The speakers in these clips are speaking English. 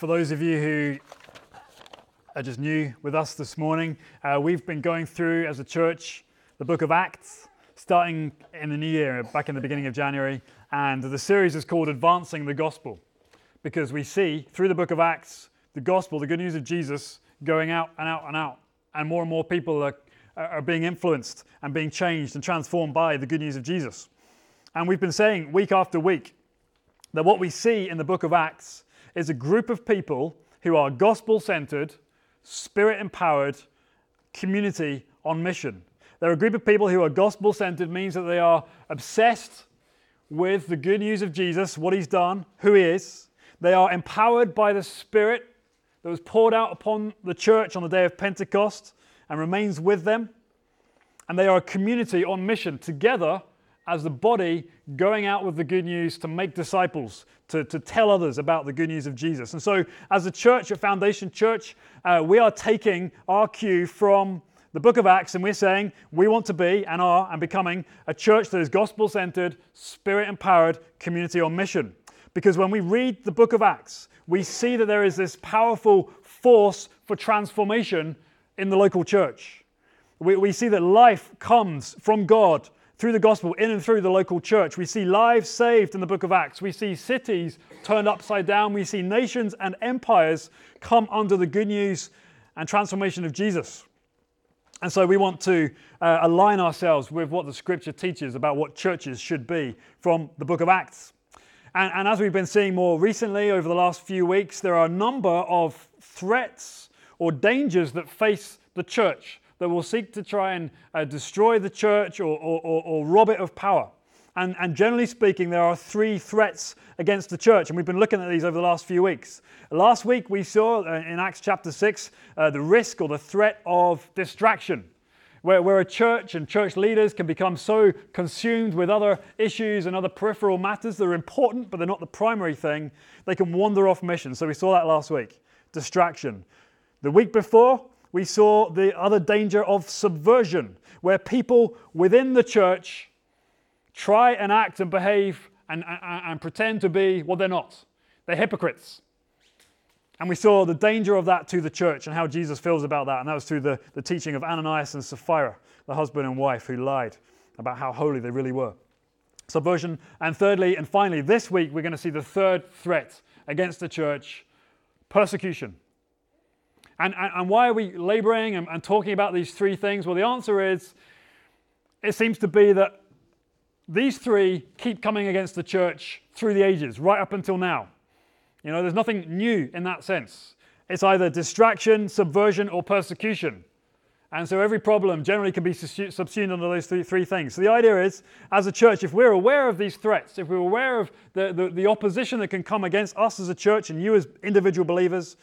for those of you who are just new with us this morning, uh, we've been going through as a church the book of Acts, starting in the new year, back in the beginning of January. And the series is called Advancing the Gospel because we see through the book of Acts the gospel, the good news of Jesus, going out and out and out. And more and more people are, are being influenced and being changed and transformed by the good news of Jesus. And we've been saying week after week that what we see in the book of Acts is a group of people who are gospel centered, spirit empowered, community on mission. They're a group of people who are gospel centered, means that they are obsessed with the good news of Jesus, what he's done, who he is. They are empowered by the Spirit that was poured out upon the church on the day of Pentecost and remains with them. And they are a community on mission together as the body going out with the good news to make disciples, to, to tell others about the good news of Jesus. And so, as a church, a foundation church, uh, we are taking our cue from the book of Acts and we're saying we want to be and are and becoming a church that is gospel centered, spirit empowered community on mission. Because when we read the book of Acts, we see that there is this powerful force for transformation in the local church. We, we see that life comes from God through the gospel in and through the local church. We see lives saved in the book of Acts. We see cities turned upside down. We see nations and empires come under the good news and transformation of Jesus. And so we want to uh, align ourselves with what the scripture teaches about what churches should be from the book of Acts. And, and as we've been seeing more recently over the last few weeks, there are a number of threats or dangers that face the church that will seek to try and uh, destroy the church or, or, or, or rob it of power. And, and, generally speaking, there are three threats against the church, and we've been looking at these over the last few weeks. Last week, we saw uh, in Acts chapter 6 uh, the risk or the threat of distraction, where, where a church and church leaders can become so consumed with other issues and other peripheral matters that are important, but they're not the primary thing, they can wander off mission. So we saw that last week distraction. The week before, we saw the other danger of subversion, where people within the church try and act and behave and, and, and, pretend to be what they're not. They're hypocrites. And we saw the danger of that to the church and how Jesus feels about that. And that was through the, the teaching of Ananias and Sapphira, the husband and wife who lied about how holy they really were. Subversion. And thirdly, and finally, this week we're going to see the third threat against the church persecution. And, and, and why are we laboring and, and talking about these three things? Well, the answer is it seems to be that these three keep coming against the church through the ages, right up until now. You know, there's nothing new in that sense. It's either distraction, subversion, or persecution. And so every problem generally can be subsumed under those three, three, things. So the idea is, as a church, if we're aware of these threats, if we're aware of the, the, the opposition that can come against us as a church and you as individual believers,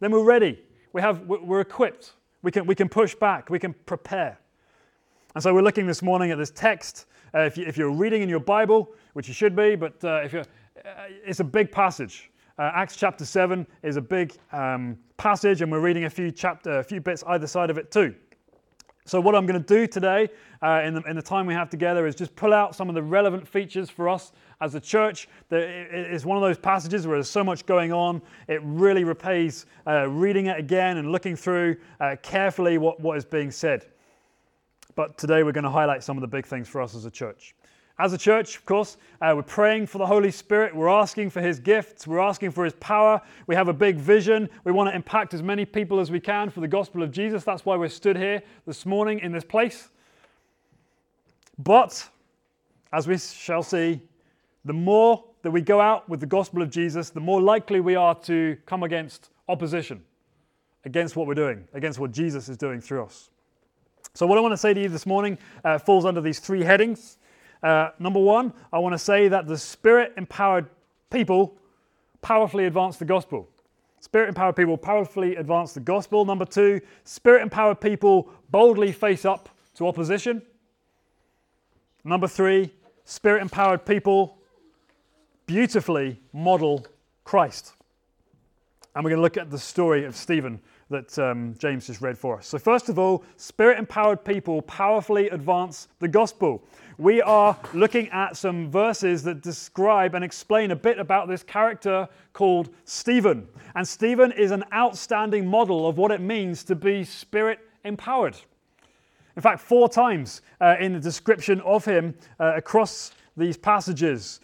then we're ready we have, we're equipped. We can, we can push back. We can prepare. And so we're looking this morning at this text. Uh, if, you, are reading in your Bible, which you should be, but uh, if you're, uh, it's a big passage. Uh, Acts chapter 7 is a big um, passage, and we're reading a few, chapter, a few bits either side of it too. So, what I'm going to do today uh, in, the, in the time we have together is just pull out some of the relevant features for us as a church. It's one of those passages where there's so much going on, it really repays uh, reading it again and looking through uh, carefully what, what is being said. But today we're going to highlight some of the big things for us as a church. As a church, of course, uh, we're praying for the Holy Spirit. We're asking for His gifts. We're asking for His power. We have a big vision. We want to impact as many people as we can for the gospel of Jesus. That's why we're stood here this morning in this place. But, as we shall see, the more that we go out with the gospel of Jesus, the more likely we are to come against opposition against what we're doing, against what Jesus is doing through us. So, what I want to say to you this morning uh, falls under these three headings. Uh, number one, I want to say that the spirit empowered people powerfully advance the gospel. Spirit empowered people powerfully advance the gospel. Number two, spirit empowered people boldly face up to opposition. Number three, spirit empowered people beautifully model Christ. And we're going to look at the story of Stephen that um, James just read for us. So, first of all, spirit empowered people powerfully advance the gospel. We are looking at some verses that describe and explain a bit about this character called Stephen. And Stephen is an outstanding model of what it means to be spirit empowered. In fact, four times uh, in the description of him uh, across these passages,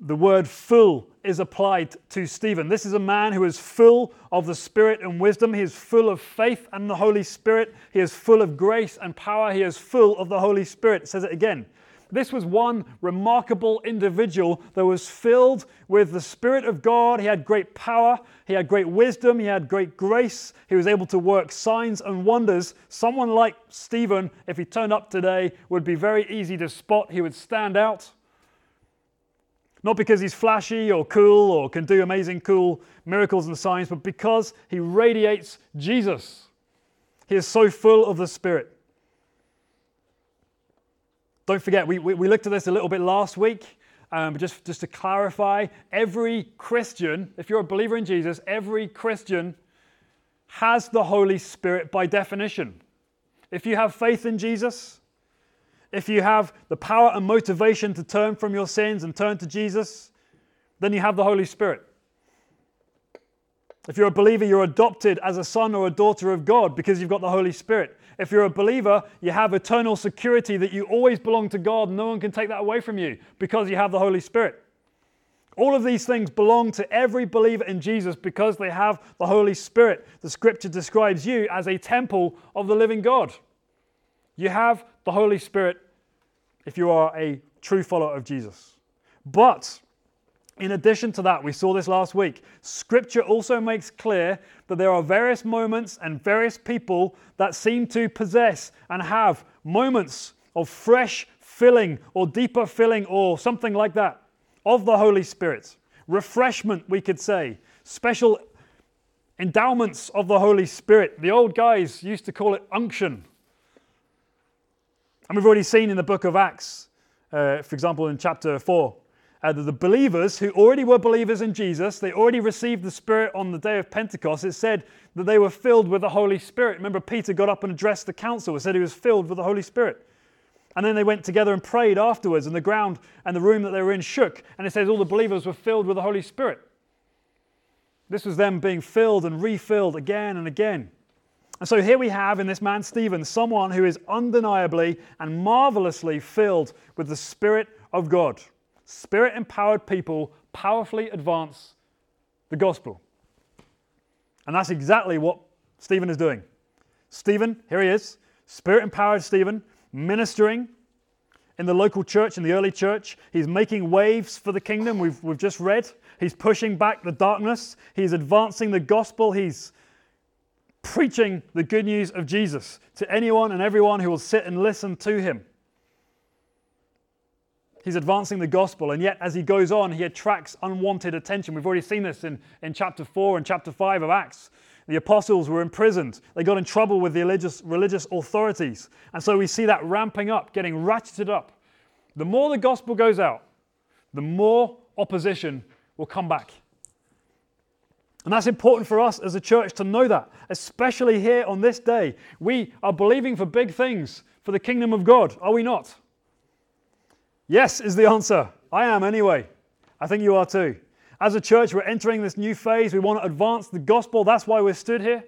the word full is applied to Stephen. This is a man who is full of the Spirit and wisdom. He is full of faith and the Holy Spirit. He is full of grace and power. He is full of the Holy Spirit. It says it again. This was one remarkable individual that was filled with the Spirit of God. He had great power, he had great wisdom, he had great grace. He was able to work signs and wonders. Someone like Stephen, if he turned up today, would be very easy to spot. He would stand out. Not because he's flashy or cool or can do amazing, cool miracles and signs, but because he radiates Jesus. He is so full of the Spirit. Don't forget, we, we, we looked at this a little bit last week, um, but just, just to clarify, every Christian, if you're a believer in Jesus, every Christian has the Holy Spirit by definition. If you have faith in Jesus, if you have the power and motivation to turn from your sins and turn to Jesus, then you have the Holy Spirit. If you're a believer, you're adopted as a son or a daughter of God because you've got the Holy Spirit. If you're a believer, you have eternal security that you always belong to God. No one can take that away from you because you have the Holy Spirit. All of these things belong to every believer in Jesus because they have the Holy Spirit. The scripture describes you as a temple of the living God. You have the Holy Spirit if you are a true follower of Jesus. But in addition to that, we saw this last week, Scripture also makes clear that there are various moments and various people that seem to possess and have moments of fresh filling or deeper filling or something like that of the Holy Spirit. Refreshment, we could say. Special endowments of the Holy Spirit. The old guys used to call it unction. And we've already seen in the book of Acts, uh, for example, in chapter 4, uh, that the believers who already were believers in Jesus, they already received the Spirit on the day of Pentecost. It said that they were filled with the Holy Spirit. Remember, Peter got up and addressed the council and said he was filled with the Holy Spirit. And then they went together and prayed afterwards, and the ground and the room that they were in shook. And it says all the believers were filled with the Holy Spirit. This was them being filled and refilled again and again. And so here we have in this man Stephen someone who is undeniably and marvelously filled with the Spirit of God. Spirit empowered people powerfully advance the gospel. And that's exactly what Stephen is doing. Stephen, here he is, Spirit empowered Stephen, ministering in the local church, in the early church. He's making waves for the kingdom, we've, we've just read. He's pushing back the darkness, he's advancing the gospel, he's preaching the good news of Jesus to anyone and everyone who will sit and listen to him. He's advancing the gospel, and yet as he goes on, he attracts unwanted attention. We've already seen this in, in chapter 4 and chapter 5 of Acts. The apostles were imprisoned. They got in trouble with the religious, religious authorities. And so we see that ramping up, getting ratcheted up. The more the gospel goes out, the more opposition will come back. And that's important for us as a church to know that, especially here on this day. We are believing for big things for the kingdom of God, are we not? Yes, is the answer. I am anyway. I think you are too. As a church, we're entering this new phase. We want to advance the gospel. That's why we're stood here.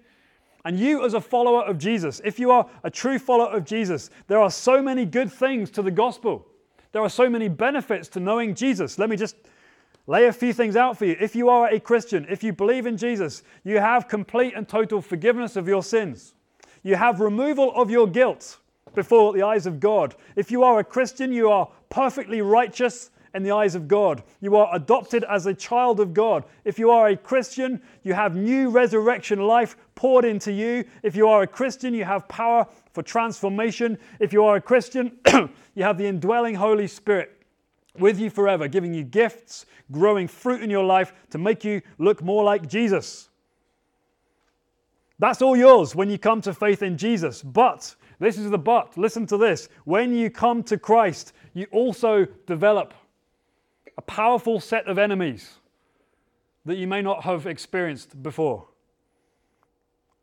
And you, as a follower of Jesus, if you are a true follower of Jesus, there are so many good things to the gospel. There are so many benefits to knowing Jesus. Let me just lay a few things out for you. If you are a Christian, if you believe in Jesus, you have complete and total forgiveness of your sins. You have removal of your guilt before the eyes of God. If you are a Christian, you are perfectly righteous in the eyes of God. You are adopted as a child of God. If you are a Christian, you have new resurrection life poured into you. If you are a Christian, you have power for transformation. If you are a Christian, you have the indwelling Holy Spirit with you forever, giving you gifts, growing fruit in your life to make you look more like Jesus. That's all yours when you come to faith in Jesus. But, this is the but, listen to this. When you come to Christ, you also develop a powerful set of enemies that you may not have experienced before.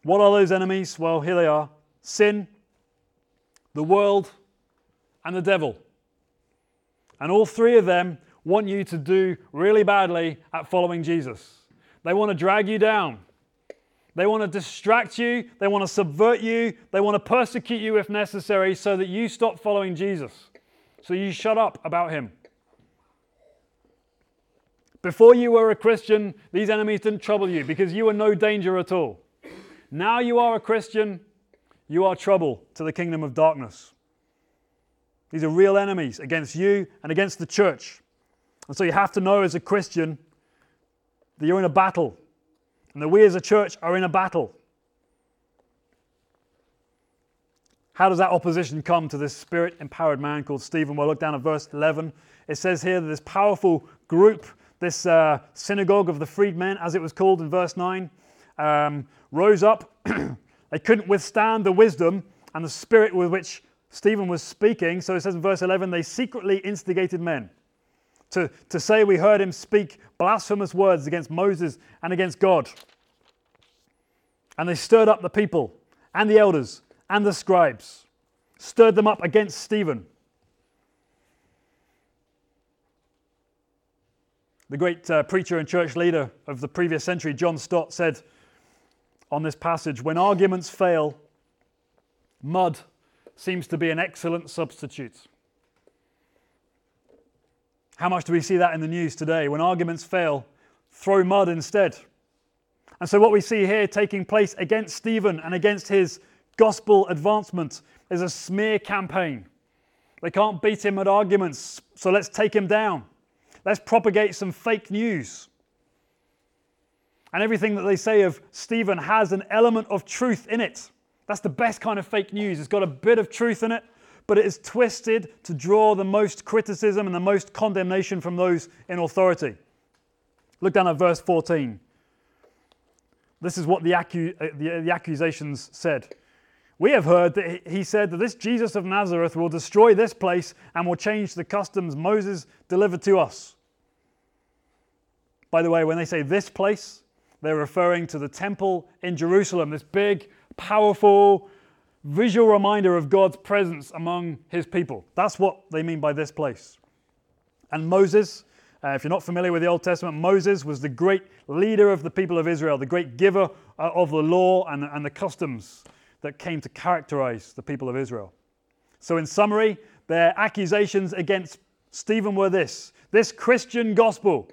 What are those enemies? Well, here they are sin, the world, and the devil. And all three of them want you to do really badly at following Jesus. They want to drag you down. They want to distract you. They want to subvert you. They want to persecute you if necessary so that you stop following Jesus. So you shut up about him. Before you were a Christian, these enemies didn't trouble you because you were no danger at all. Now you are a Christian, you are trouble to the kingdom of darkness. These are real enemies against you and against the church. And so you have to know as a Christian that you're in a battle and that we as a church are in a battle. How does that opposition come to this spirit empowered man called Stephen? Well, look down at verse 11. It says here that this powerful group, this uh, synagogue of the freedmen, as it was called in verse 9, um, rose up. they couldn't withstand the wisdom and the spirit with which Stephen was speaking. So it says in verse 11, they secretly instigated men to, to say we heard him speak blasphemous words against Moses and against God. And they stirred up the people and the elders and the scribes, stirred them up against Stephen. The great uh, preacher and church leader of the previous century, John Stott, said on this passage when arguments fail, mud seems to be an excellent substitute. How much do we see that in the news today? When arguments fail, throw mud instead. And so, what we see here taking place against Stephen and against his gospel advancement is a smear campaign. They can't beat him at arguments, so let's take him down. Let's propagate some fake news. And everything that they say of Stephen has an element of truth in it. That's the best kind of fake news. It's got a bit of truth in it, but it is twisted to draw the most criticism and the most condemnation from those in authority. Look down at verse 14. This is what the, accu- uh, the, the accusations said. We have heard that he said that this Jesus of Nazareth will destroy this place and will change the customs Moses delivered to us. By the way, when they say this place, they're referring to the temple in Jerusalem, this big, powerful, visual reminder of God's presence among his people. That's what they mean by this place. And Moses, uh, if you're not familiar with the Old Testament, Moses was the great leader of the people of Israel, the great giver uh, of the law and, and the customs that came to characterize the people of Israel. So, in summary, their accusations against Stephen were this this Christian gospel,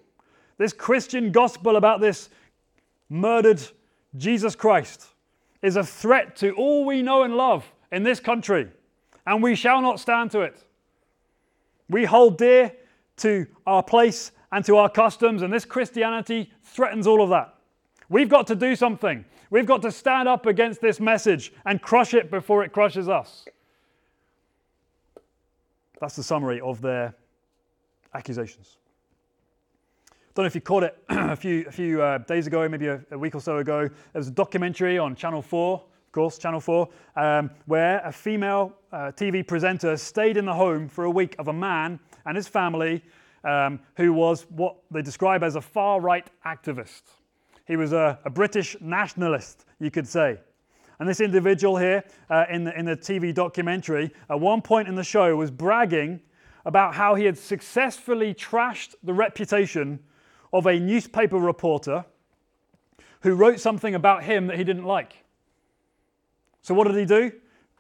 this Christian gospel about this murdered Jesus Christ is a threat to all we know and love in this country, and we shall not stand to it. We hold dear to our place and to our customs, and this Christianity threatens all of that. We've got to do something. We've got to stand up against this message and crush it before it crushes us. That's the summary of their accusations don't know if you caught it a few, a few uh, days ago, maybe a, a, week or so ago. There was a documentary on Channel 4, of course, Channel 4, um, where a female uh, TV presenter stayed in the home for a week of a man and his family um, who was what they describe as a far right activist. He was a, a, British nationalist, you could say. And this individual here uh, in, the, in the TV documentary, at one point in the show, was bragging about how he had successfully trashed the reputation of a newspaper reporter who wrote something about him that he didn't like. So, what did he do?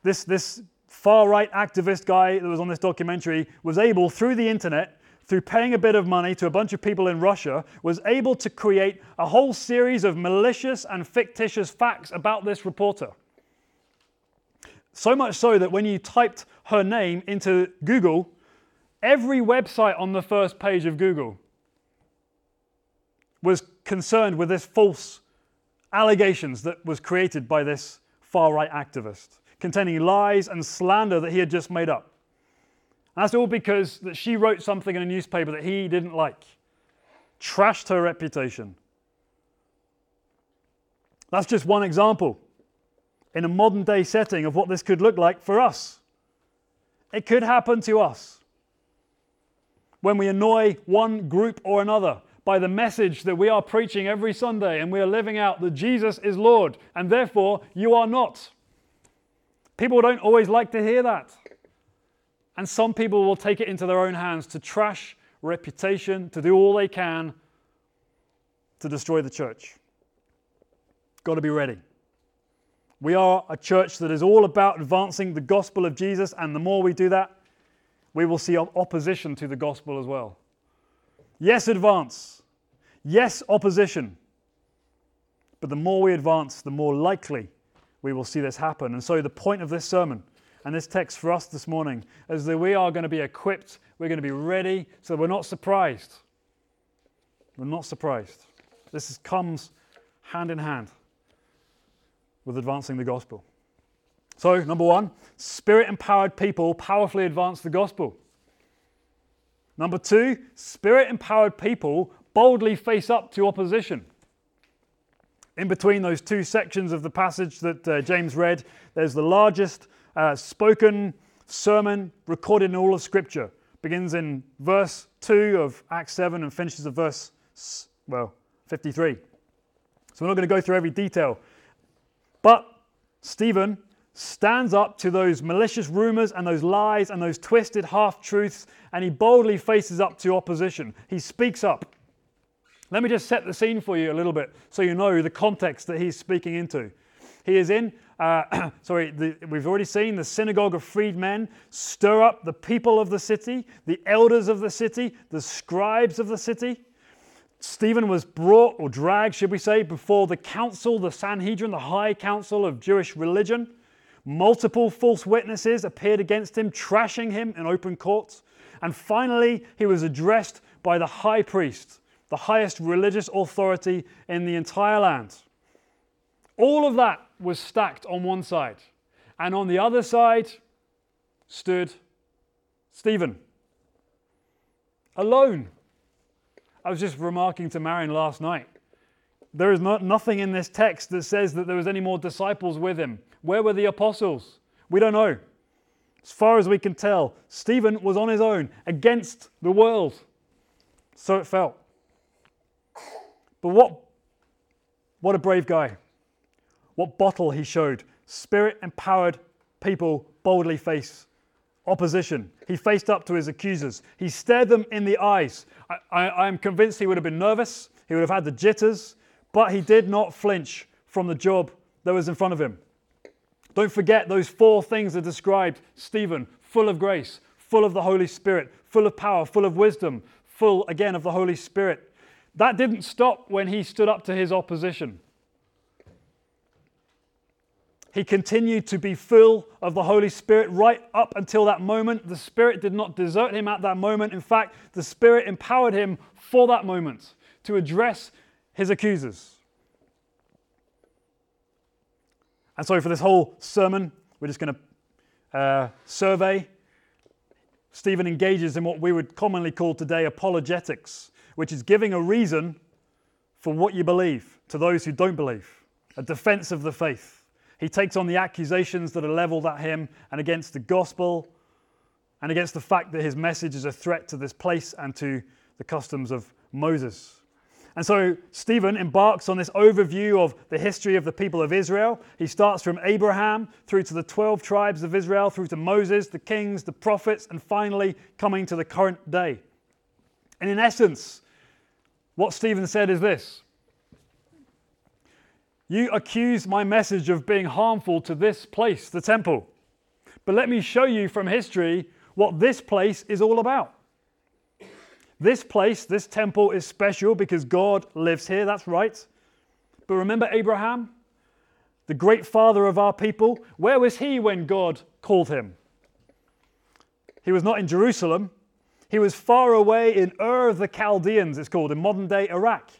This, this far right activist guy that was on this documentary was able, through the internet, through paying a bit of money to a bunch of people in Russia, was able to create a whole series of malicious and fictitious facts about this reporter. So much so that when you typed her name into Google, every website on the first page of Google was concerned with this false allegations that was created by this far right activist, containing lies and slander that he had just made up. That's all because that she wrote something in a newspaper that he didn't like, trashed her reputation. That's just one example in a modern day setting of what this could look like for us. It could happen to us when we annoy one group or another by the message that we are preaching every Sunday and we are living out that Jesus is Lord and therefore you are not. People don't always like to hear that. And some people will take it into their own hands to trash reputation, to do all they can to destroy the church. Got to be ready. We are a church that is all about advancing the gospel of Jesus, and the more we do that, we will see opposition to the gospel as well. Yes, advance. Yes, opposition. But the more we advance, the more likely we will see this happen. And so, the point of this sermon and this text for us this morning is that we are going to be equipped, we're going to be ready, so we're not surprised. We're not surprised. This is, comes hand in hand with advancing the gospel. So, number one, spirit empowered people powerfully advance the gospel. Number two, spirit empowered people boldly face up to opposition. In between those two sections of the passage that uh, James read, there's the largest uh, spoken sermon recorded in all of Scripture. Begins in verse 2 of Acts 7 and finishes at verse, well, 53. So we're not going to go through every detail. But Stephen stands up to those malicious rumors and those lies and those twisted half truths, and he boldly faces up to opposition. He speaks up. Let me just set the scene for you a little bit so you know the context that he's speaking into. He is in, uh, sorry, the, we've already seen the synagogue of freedmen stir up the people of the city, the elders of the city, the scribes of the city. Stephen was brought or dragged, should we say, before the council, the Sanhedrin, the high council of Jewish religion. Multiple false witnesses appeared against him, trashing him in open court. And finally, he was addressed by the high priest, the highest religious authority in the entire land. All of that was stacked on one side. And on the other side stood Stephen, alone. I was just remarking to Marion last night. There is not, nothing in this text that says that there was any more disciples with him. Where were the apostles? We don't know. As far as we can tell, Stephen was on his own against the world. So it felt. But what, what a brave guy. What bottle he showed. Spirit empowered people boldly face opposition. He faced up to his accusers. He stared them in the eyes. I, am convinced he would have been nervous. He would have had the jitters, but he did not flinch from the job that was in front of him. Don't forget those four things that described Stephen full of grace, full of the Holy Spirit, full of power, full of wisdom, full again of the Holy Spirit. That didn't stop when he stood up to his opposition. He continued to be full of the Holy Spirit right up until that moment. The Spirit did not desert him at that moment. In fact, the Spirit empowered him for that moment to address his accusers. And so, for this whole sermon, we're just going to uh, survey. Stephen engages in what we would commonly call today apologetics which is giving a reason for what you believe to those who don't believe, a defense of the faith. He takes on the accusations that are leveled at him and against the gospel and against the fact that his message is a threat to this place and to the customs of Moses. And so Stephen embarks on this overview of the history of the people of Israel. He starts from Abraham through to the 12 tribes of Israel, through to Moses, the kings, the prophets, and finally coming to the current day. And in essence, what Stephen said is this You accuse my message of being harmful to this place, the temple. But let me show you from history what this place is all about. This place, this temple, is special because God lives here, that's right. But remember Abraham, the great father of our people? Where was he when God called him? He was not in Jerusalem, he was far away in Ur of the Chaldeans, it's called, in modern day Iraq.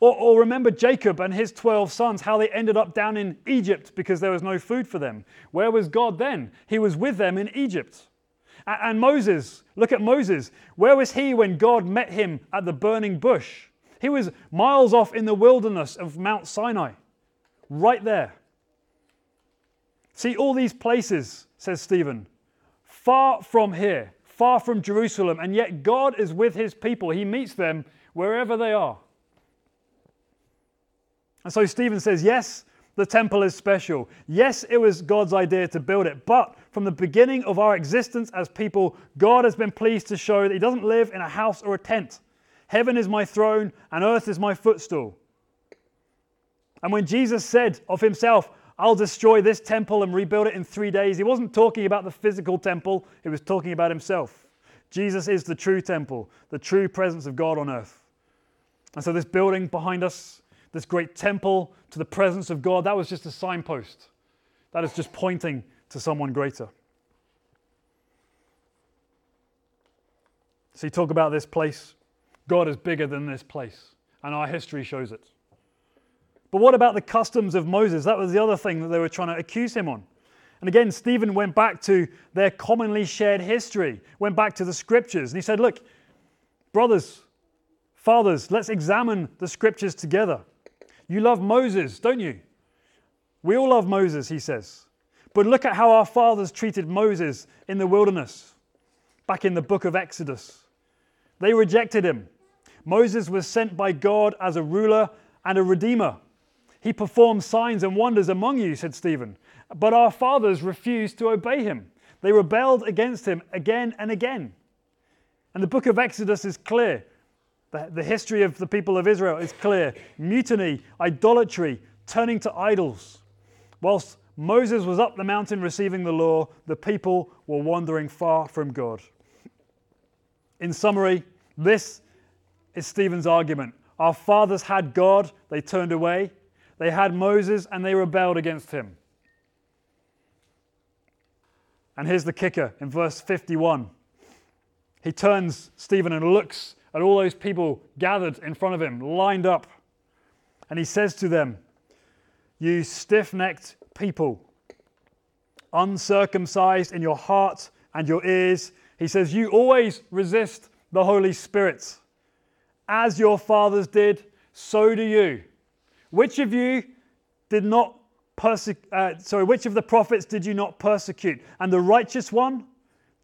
Or, or, remember Jacob and his 12 sons, how they ended up down in Egypt because there was no food for them. Where was God then? He was with them in Egypt. And, Moses, look at Moses. Where was he when God met him at the burning bush? He was miles off in the wilderness of Mount Sinai, right there. See, all these places, says Stephen, far from here, far from Jerusalem, and yet God is with his people. He meets them wherever they are. And so Stephen says, yes, the temple is special. Yes, it was God's idea to build it. But from the beginning of our existence as people, God has been pleased to show that He doesn't live in a house or a tent. Heaven is my throne and earth is my footstool. And when Jesus said of Himself, I'll destroy this temple and rebuild it in three days, He wasn't talking about the physical temple, He was talking about Himself. Jesus is the true temple, the true presence of God on earth. And so, this building behind us, this great temple to the presence of God, that was just a signpost. That is just pointing to someone greater. So you talk about this place. God is bigger than this place, and our history shows it. But what about the customs of Moses? That was the other thing that they were trying to accuse him on. And again, Stephen went back to their commonly shared history, went back to the scriptures, and he said, Look, brothers, fathers, let's examine the scriptures together. You love Moses, don't you? We all love Moses, he says. But look at how our fathers treated Moses in the wilderness, back in the book of Exodus. They rejected him. Moses was sent by God as a ruler and a redeemer. He performed signs and wonders among you, said Stephen. But our fathers refused to obey him. They rebelled against him again and again. And the book of Exodus is clear. The, history of the people of Israel is clear mutiny, idolatry, turning to idols. Whilst Moses was up the mountain receiving the law, the people were wandering far from God. In summary, this is Stephen's argument. Our fathers had God, they turned away. They had Moses, and they rebelled against him. And here's the kicker in verse 51. He turns Stephen and looks at all those people gathered in front of him, lined up. And he says to them, You stiff necked people, uncircumcised in your heart and your ears, he says, You always resist the Holy Spirit. As your fathers did, so do you. Which of you did not persecute, uh, sorry, which of the prophets did you not persecute? And the righteous one,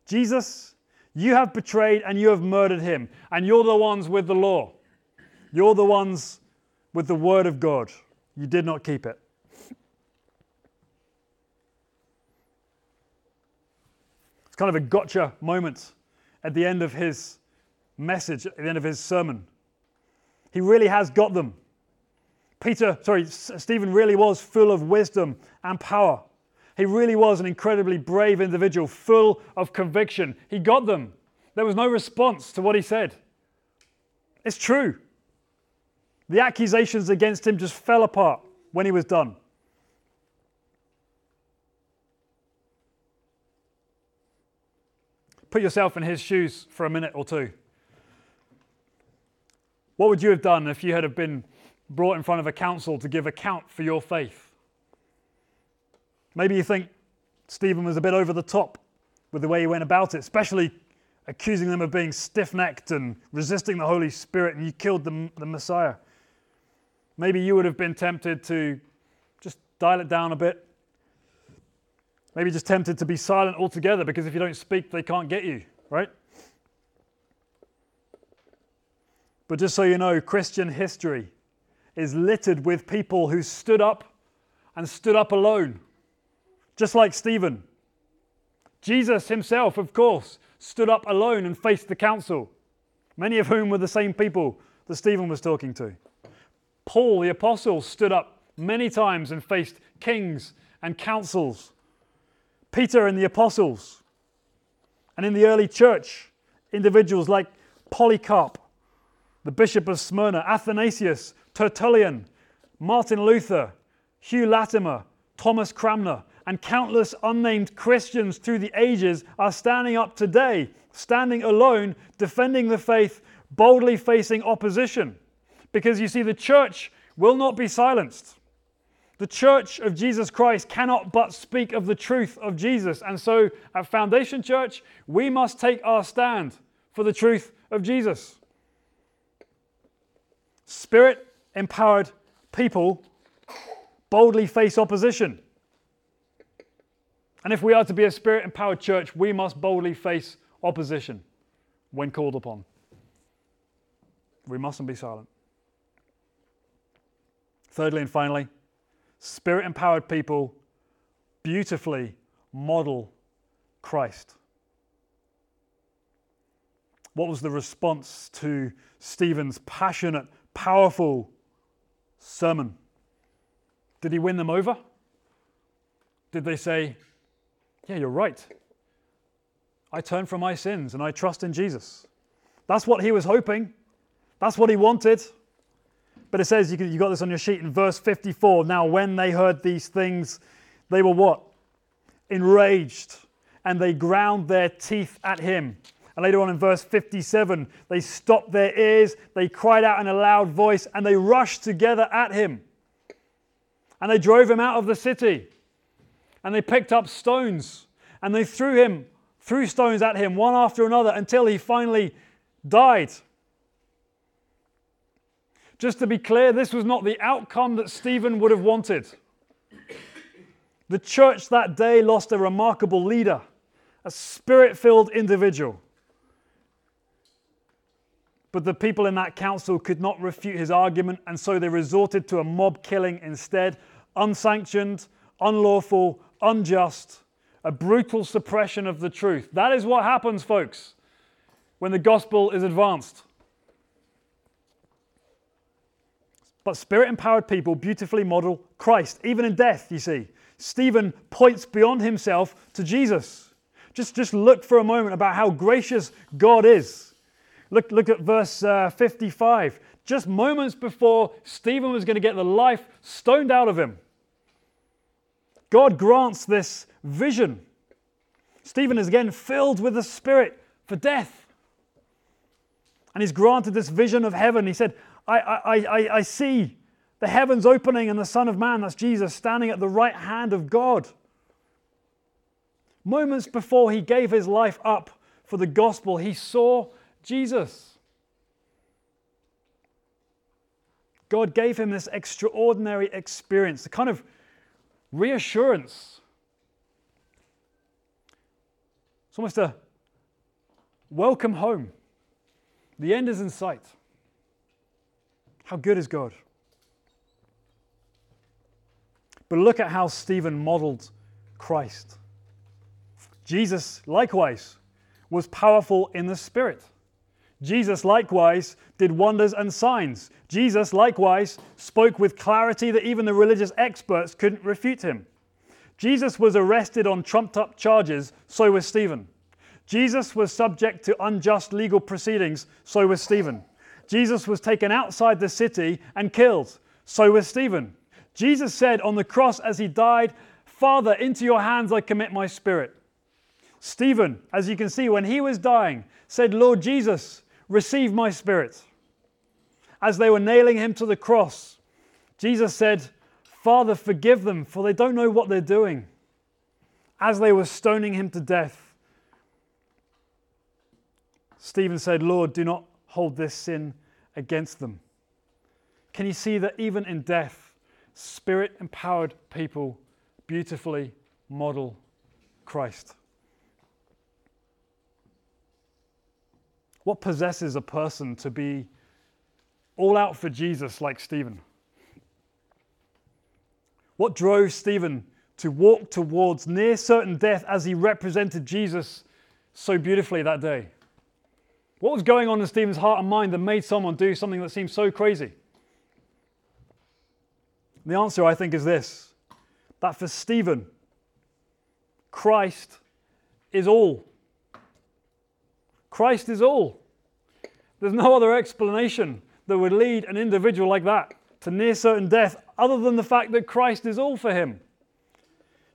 Jesus, you have betrayed and you have murdered him, and you're the ones with the law. You're the ones with the word of God. You did not keep it. Kind of a gotcha moment at the end of his message, at the end of his sermon. He really has got them. Peter, sorry, Stephen really was full of wisdom and power. He really was an incredibly brave individual, full of conviction. He got them. There was no response to what he said. It's true. The accusations against him just fell apart when he was done. Put yourself in his shoes for a minute or two. What would you have done if you had been brought in front of a council to give account for your faith? Maybe you think Stephen was a bit over the top with the way he went about it, especially accusing them of being stiff necked and resisting the Holy Spirit, and you killed the, the Messiah. Maybe you would have been tempted to just dial it down a bit. Maybe just tempted to be silent altogether because if you don't speak, they can't get you, right? But just so you know, Christian history is littered with people who stood up and stood up alone just like Stephen. Jesus himself, of course, stood up alone and faced the council, many of whom were the same people that Stephen was talking to. Paul, the apostle, stood up many times and faced kings and councils. Peter and the apostles. And in the early church, individuals like Polycarp, the bishop of Smyrna, Athanasius, Tertullian, Martin Luther, Hugh Latimer, Thomas Cranmer, and countless unnamed Christians through the ages are standing up today, standing alone, defending the faith, boldly facing opposition. Because you see, the church will not be silenced. The church of Jesus Christ cannot but speak of the truth of Jesus. And so at Foundation Church, we must take our stand for the truth of Jesus. Spirit empowered people boldly face opposition. And if we are to be a spirit empowered church, we must boldly face opposition when called upon. We mustn't be silent. Thirdly and finally, spirit empowered people beautifully model Christ. What was the response to Stephen's passionate, powerful sermon? Did he win them over? Did they say, Yeah, you're right. I turn from my sins and I trust in Jesus? That's what he was hoping. That's what he wanted. But it says, you, you got this on your sheet in verse 54. Now, when they heard these things, they were what? Enraged, and they ground their teeth at him. And later on in verse 57, they stopped their ears, they cried out in a loud voice, and they rushed together at him. And they drove him out of the city. And they picked up stones, and they threw him, threw stones at him, one after another, until he finally died. Just to be clear, this was not the outcome that Stephen would have wanted. The church that day lost a remarkable leader, a spirit filled individual. But the people in that council could not refute his argument, and so they resorted to a mob killing instead unsanctioned, unlawful, unjust, a brutal suppression of the truth. That is what happens, folks, when the gospel is advanced. But spirit empowered people beautifully model Christ, even in death, you see. Stephen points beyond himself to Jesus. Just, just look for a moment about how gracious God is. Look, look at verse uh, 55. Just moments before Stephen was going to get the life stoned out of him, God grants this vision. Stephen is again filled with the Spirit for death. And he's granted this vision of heaven. He said, I, I, I, I see the heavens opening and the Son of Man, that's Jesus, standing at the right hand of God. Moments before he gave his life up for the gospel, he saw Jesus. God gave him this extraordinary experience, the kind of reassurance. It's almost a welcome home. The end is in sight. How good is God? But look at how Stephen modeled Christ. Jesus, likewise, was powerful in the Spirit. Jesus, likewise, did wonders and signs. Jesus, likewise, spoke with clarity that even the religious experts couldn't refute him. Jesus was arrested on trumped up charges, so was Stephen. Jesus was subject to unjust legal proceedings, so was Stephen. Jesus was taken outside the city and killed. So was Stephen. Jesus said on the cross as he died, Father, into your hands I commit my spirit. Stephen, as you can see, when he was dying, said, Lord Jesus, receive my spirit. As they were nailing him to the cross, Jesus said, Father, forgive them, for they don't know what they're doing. As they were stoning him to death, Stephen said, Lord, do not hold this sin against them. Can you see that even in death, spirit empowered people beautifully model Christ? What possesses a person to be all out for Jesus like Stephen? What drove Stephen to walk towards near certain death as he represented Jesus so beautifully that day? What was going on in Stephen's heart and mind that made someone do something that seemed so crazy? The answer, I think, is this that for Stephen, Christ is all. Christ is all. There's no other explanation that would lead an individual like that to near certain death other than the fact that Christ is all for him.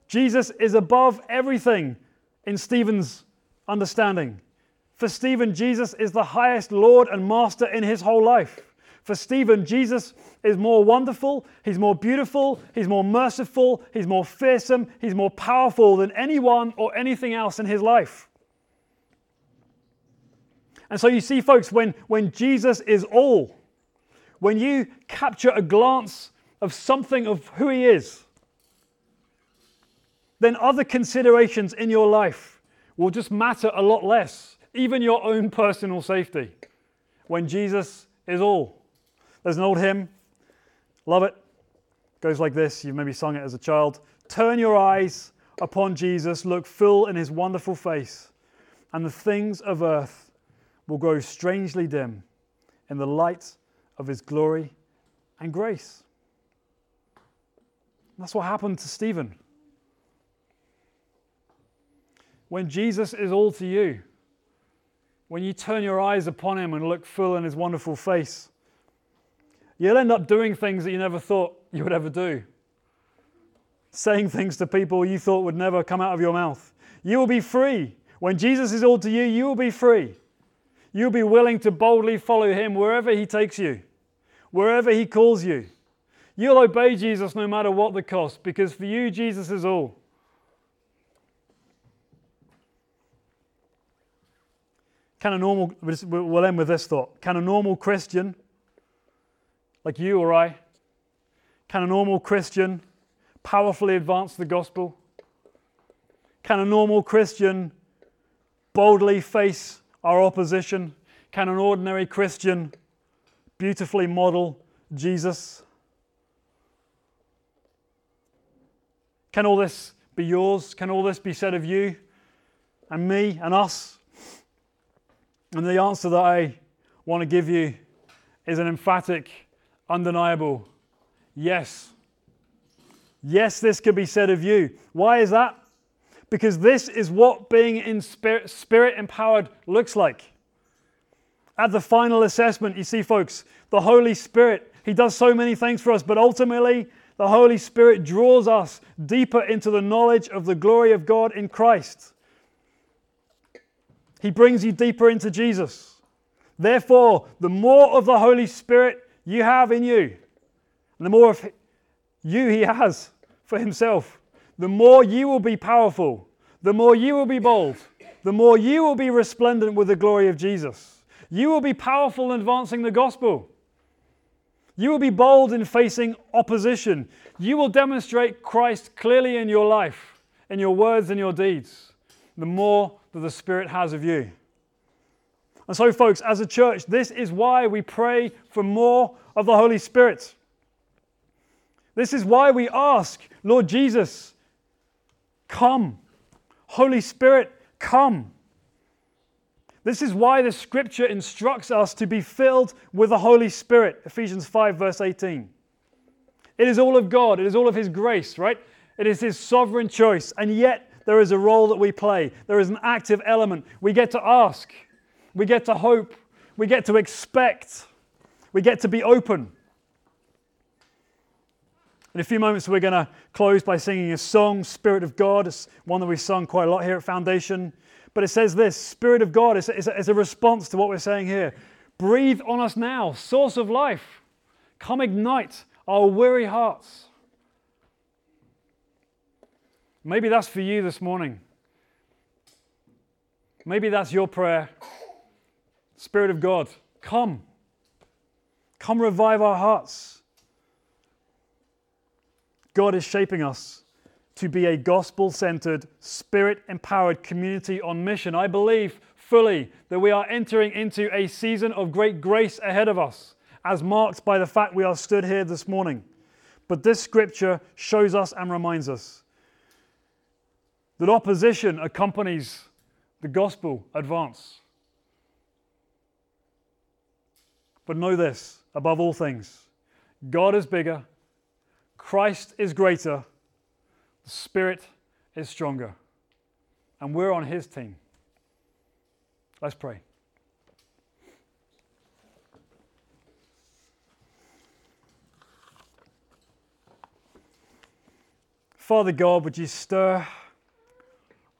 Jesus is above everything in Stephen's understanding. For Stephen, Jesus is the highest Lord and Master in his whole life. For Stephen, Jesus is more wonderful, he's more beautiful, he's more merciful, he's more fearsome, he's more powerful than anyone or anything else in his life. And so you see, folks, when, when Jesus is all, when you capture a glance of something of who he is, then other considerations in your life will just matter a lot less even your own personal safety, when Jesus is all. There's an old hymn, love it. Goes like this. You've maybe sung it as a child. Turn your eyes upon Jesus, look full in his wonderful face, and the things of earth will grow strangely dim in the light of his glory and grace. That's what happened to Stephen. When Jesus is all to you, when you turn your eyes upon him and look full in his wonderful face, you'll end up doing things that you never thought you would ever do. Saying things to people you thought would never come out of your mouth. You will be free. When Jesus is all to you, you will be free. You'll be willing to boldly follow him wherever he takes you, wherever he calls you. You'll obey Jesus no matter what the cost, because for you, Jesus is all. Can a normal, we'll end with this thought. Can a normal Christian, like you or I, can a normal Christian powerfully advance the gospel? Can a normal Christian boldly face our opposition? Can an ordinary Christian beautifully model Jesus? Can all this be yours? Can all this be said of you and me and us? And the answer that I want to give you is an emphatic, undeniable yes. Yes, this could be said of you. Why is that? Because this is what being in spirit, spirit empowered looks like. At the final assessment, you see, folks, the Holy Spirit, He does so many things for us, but ultimately, the Holy Spirit draws us deeper into the knowledge of the glory of God in Christ. He brings you deeper into Jesus. Therefore, the more of the Holy Spirit you have in you, and the more of you He has for Himself, the more you will be powerful, the more you will be bold, the more you will be resplendent with the glory of Jesus. You will be powerful in advancing the gospel. You will be bold in facing opposition. You will demonstrate Christ clearly in your life, in your words and your deeds. The more that the Spirit has of you. And so, folks, as a church, this is why we pray for more of the Holy Spirit. This is why we ask, Lord Jesus, come. Holy Spirit, come. This is why the scripture instructs us to be filled with the Holy Spirit. Ephesians 5, verse 18. It is all of God, it is all of His grace, right? It is His sovereign choice. And yet, there is a role that we play. There is an active element. We get to ask, we get to hope, we get to expect, we get to be open. In a few moments, we're going to close by singing a song, Spirit of God. It's one that we've sung quite a lot here at Foundation. But it says this Spirit of God is a, response to what we're saying here. Breathe on us now, source of life. Come ignite our weary hearts. Maybe that's for you this morning. Maybe that's your prayer. Spirit of God, come. Come revive our hearts. God is shaping us to be a gospel centered, spirit empowered community on mission. I believe fully that we are entering into a season of great grace ahead of us, as marked by the fact we are stood here this morning. But this scripture shows us and reminds us that opposition accompanies the gospel advance. But know this above all things God is bigger, Christ is greater, the Spirit is stronger, and we're on His team. Let's pray. Father God, would you stir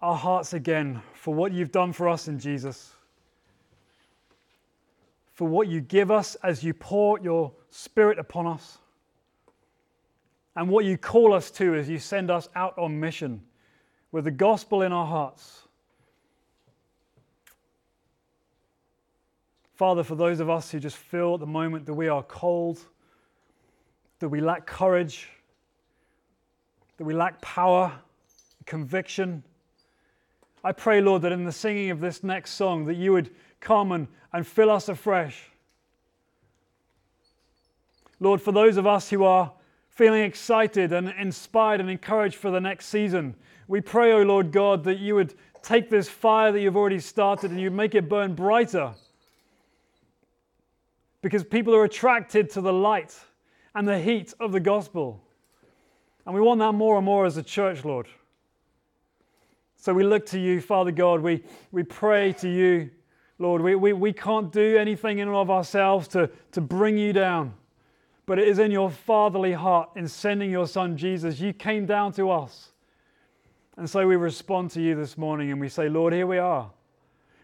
our hearts again for what you've done for us in Jesus, for what you give us as you pour your Spirit upon us, and what you call us to as you send us out on mission with the gospel in our hearts. Father, for those of us who just feel at the moment that we are cold, that we lack courage, that we lack power, conviction, I pray, Lord, that in the singing of this next song, that you would come and, and fill us afresh. Lord, for those of us who are feeling excited and inspired and encouraged for the next season, we pray, O oh Lord God, that you would take this fire that you've already started and you'd make it burn brighter. Because people are attracted to the light and the heat of the gospel. And we want that more and more as a church, Lord. So we look to you, Father God. We, we pray to you, Lord. We, we, we can't do anything in and of ourselves to, to bring you down. But it is in your fatherly heart in sending your son Jesus. You came down to us. And so we respond to you this morning and we say, Lord, here we are.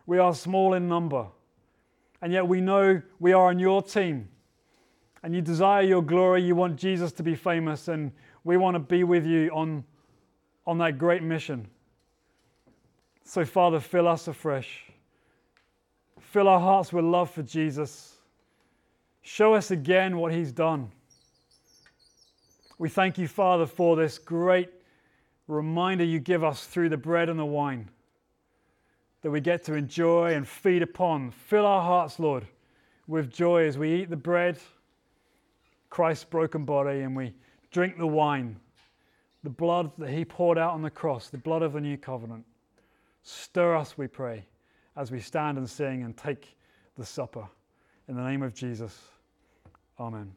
We are small in number. And yet we know we are on your team. And you desire your glory. You want Jesus to be famous. And we want to be with you on, on that great mission. So, Father, fill us afresh. Fill our hearts with love for Jesus. Show us again what He's done. We thank you, Father, for this great reminder you give us through the bread and the wine that we get to enjoy and feed upon. Fill our hearts, Lord, with joy as we eat the bread, Christ's broken body, and we drink the wine, the blood that He poured out on the cross, the blood of the new covenant. Stir us, we pray, as we stand and sing and take the supper. In the name of Jesus, Amen.